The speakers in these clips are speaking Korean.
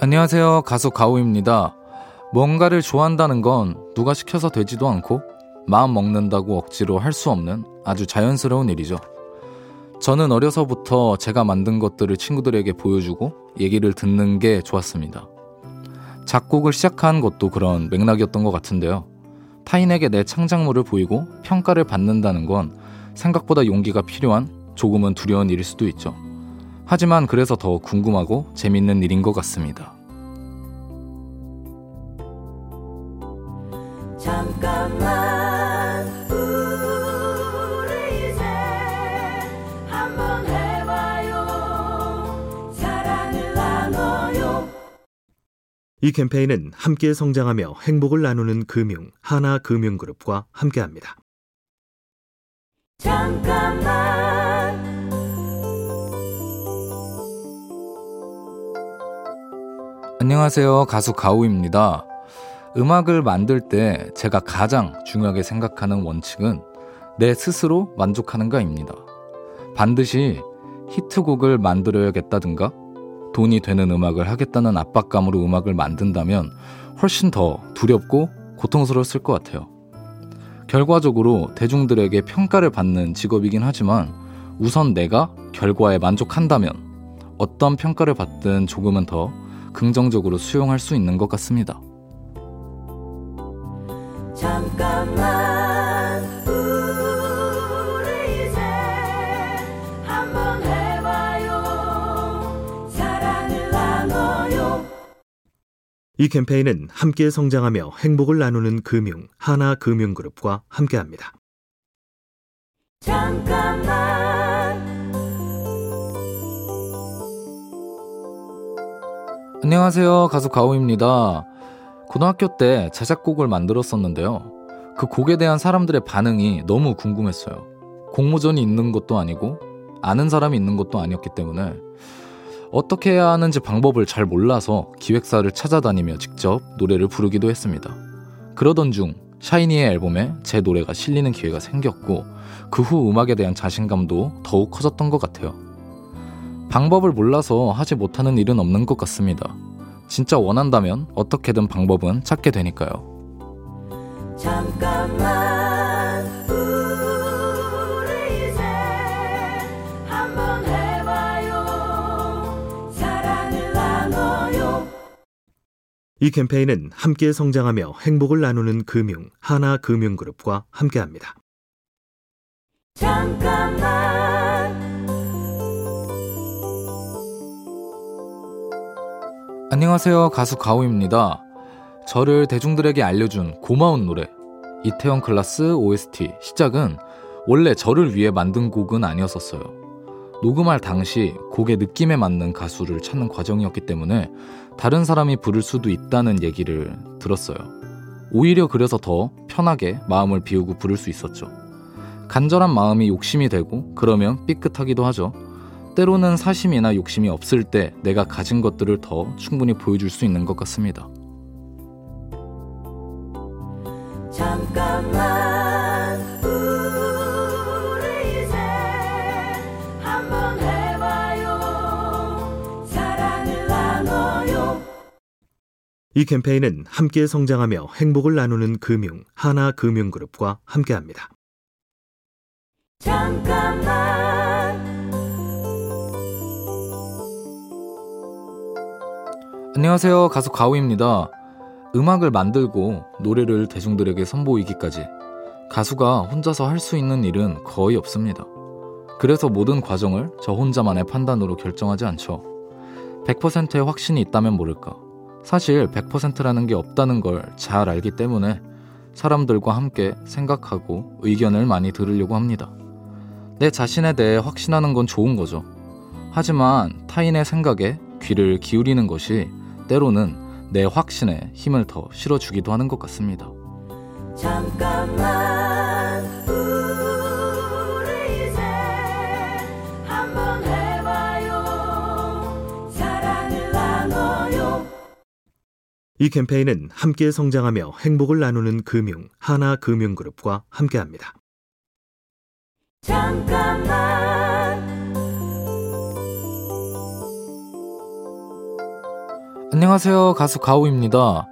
안녕하세요. 가수 가오입니다. 뭔가를 좋아한다는 건 누가 시켜서 되지도 않고 마음 먹는다고 억지로 할 수 없는 아주 자연스러운 일이죠. 저는 어려서부터 제가 만든 것들을 친구들에게 보여주고 얘기를 듣는 게 좋았습니다. 작곡을 시작한 것도 그런 맥락이었던 것 같은데요. 타인에게 내 창작물을 보이고 평가를 받는다는 건 생각보다 용기가 필요한 조금은 두려운 일일 수도 있죠. 하지만 그래서 더 궁금하고 재밌는 일인 것 같습니다. 잠깐만 우리 이제 한번 해봐요 사랑을 나눠요 이 캠페인은 함께 성장하며 행복을 나누는 금융 하나금융그룹과 함께합니다. 잠깐만 안녕하세요. 가수 가우입니다. 음악을 만들 때 제가 가장 중요하게 생각하는 원칙은 내 스스로 만족하는가입니다. 반드시 히트곡을 만들어야겠다든가 돈이 되는 음악을 하겠다는 압박감으로 음악을 만든다면 훨씬 더 두렵고 고통스러웠을 것 같아요. 결과적으로 대중들에게 평가를 받는 직업이긴 하지만 우선 내가 결과에 만족한다면 어떤 평가를 받든 조금은 더 긍정적으로 수용할 수 있는 것 같습니다. 잠깐만 우리 이제 한번 해봐요 사랑을 나눠요 이 캠페인은 함께 성장하며 행복을 나누는 금융 하나금융그룹과 함께합니다. 잠깐만 안녕하세요. 가수 가오입니다. 고등학교 때 자작곡을 만들었었는데요. 그 곡에 대한 사람들의 반응이 너무 궁금했어요. 공모전이 있는 것도 아니고 아는 사람이 있는 것도 아니었기 때문에 어떻게 해야 하는지 방법을 잘 몰라서 기획사를 찾아다니며 직접 노래를 부르기도 했습니다. 그러던 중 샤이니의 앨범에 제 노래가 실리는 기회가 생겼고 그 후 음악에 대한 자신감도 더욱 커졌던 것 같아요. 방법을 몰라서 하지 못하는 일은 없는 것 같습니다. 진짜 원한다면 어떻게든 방법은 찾게 되니까요. 잠깐만 우리 이제 한번 해봐요 사랑을 나눠요 이 캠페인은 함께 성장하며 행복을 나누는 금융 하나금융그룹과 함께합니다. 잠깐만 안녕하세요. 가수 가오입니다. 저를 대중들에게 알려준 고마운 노래. 이태원 클라스 OST 시작은 원래 저를 위해 만든 곡은 아니었었어요. 녹음할 당시 곡의 느낌에 맞는 가수를 찾는 과정이었기 때문에 다른 사람이 부를 수도 있다는 얘기를 들었어요. 오히려 그래서 더 편하게 마음을 비우고 부를 수 있었죠. 간절한 마음이 욕심이 되고 그러면 삐끗하기도 하죠. 때로는 사심이나 욕심이 없을 때 내가 가진 것들을 더 충분히 보여줄 수 있는 것 같습니다. 잠깐만 우리 이제 한번 해봐요 사랑을 나눠요 이 캠페인은 함께 성장하며 행복을 나누는 금융 하나금융그룹과 함께합니다. 잠깐만 안녕하세요. 가수 가오입니다. 음악을 만들고 노래를 대중들에게 선보이기까지 가수가 혼자서 할 수 있는 일은 거의 없습니다. 그래서 모든 과정을 저 혼자만의 판단으로 결정하지 않죠. 100%의 확신이 있다면 모를까. 사실 100%라는 게 없다는 걸 잘 알기 때문에 사람들과 함께 생각하고 의견을 많이 들으려고 합니다. 내 자신에 대해 확신하는 건 좋은 거죠. 하지만 타인의 생각에 귀를 기울이는 것이 때로는 내 확신에 힘을 더 실어주기도 하는 것 같습니다. 잠깐만 우리 이제 한번 해봐요 사랑을 나눠요 이 캠페인은 함께 성장하며 행복을 나누는 금융 하나금융그룹과 함께합니다. 잠깐만 안녕하세요. 가수 가오입니다.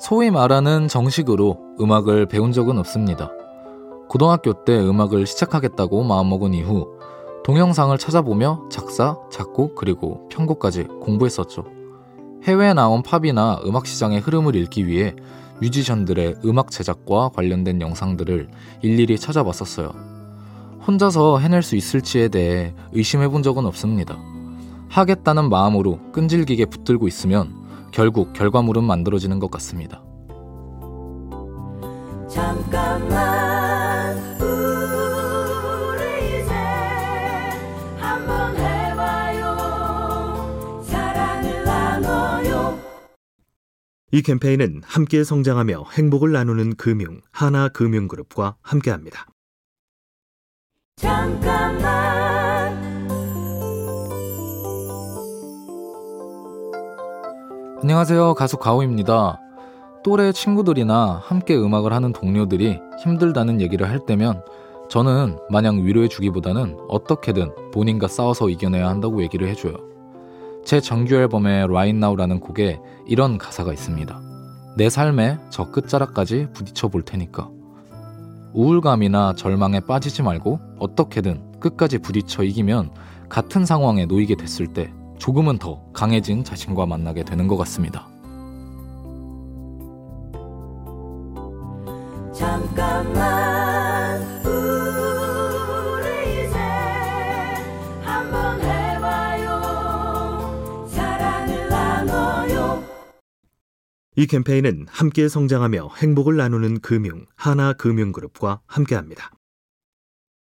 소위 말하는 정식으로 음악을 배운 적은 없습니다. 고등학교 때 음악을 시작하겠다고 마음먹은 이후 동영상을 찾아보며 작사, 작곡, 그리고 편곡까지 공부했었죠. 해외에 나온 팝이나 음악 시장의 흐름을 읽기 위해 뮤지션들의 음악 제작과 관련된 영상들을 일일이 찾아봤었어요. 혼자서 해낼 수 있을지에 대해 의심해 본 적은 없습니다. 하겠다는 마음으로 끈질기게 붙들고 있으면 결국 결과물은 만들어지는 것 같습니다. 잠깐만 우리 이제 한번 해봐요 사랑을 나눠요 이 캠페인은 함께 성장하며 행복을 나누는 금융 하나금융그룹과 함께합니다. 잠깐만 안녕하세요. 가수 가오입니다. 또래 친구들이나 함께 음악을 하는 동료들이 힘들다는 얘기를 할 때면 저는 마냥 위로해 주기보다는 어떻게든 본인과 싸워서 이겨내야 한다고 얘기를 해줘요. 제 정규 앨범의 Right Now라는 곡에 이런 가사가 있습니다. 내 삶에 저 끝자락까지 부딪혀 볼 테니까. 우울감이나 절망에 빠지지 말고 어떻게든 끝까지 부딪혀 이기면 같은 상황에 놓이게 됐을 때 조금은 더 강해진 자신과 만나게 되는 것 같습니다. 잠깐만 우리 이제 한번 해봐요 사랑을 나눠요 이 캠페인은 함께 성장하며 행복을 나누는 금융 하나금융그룹과 함께합니다.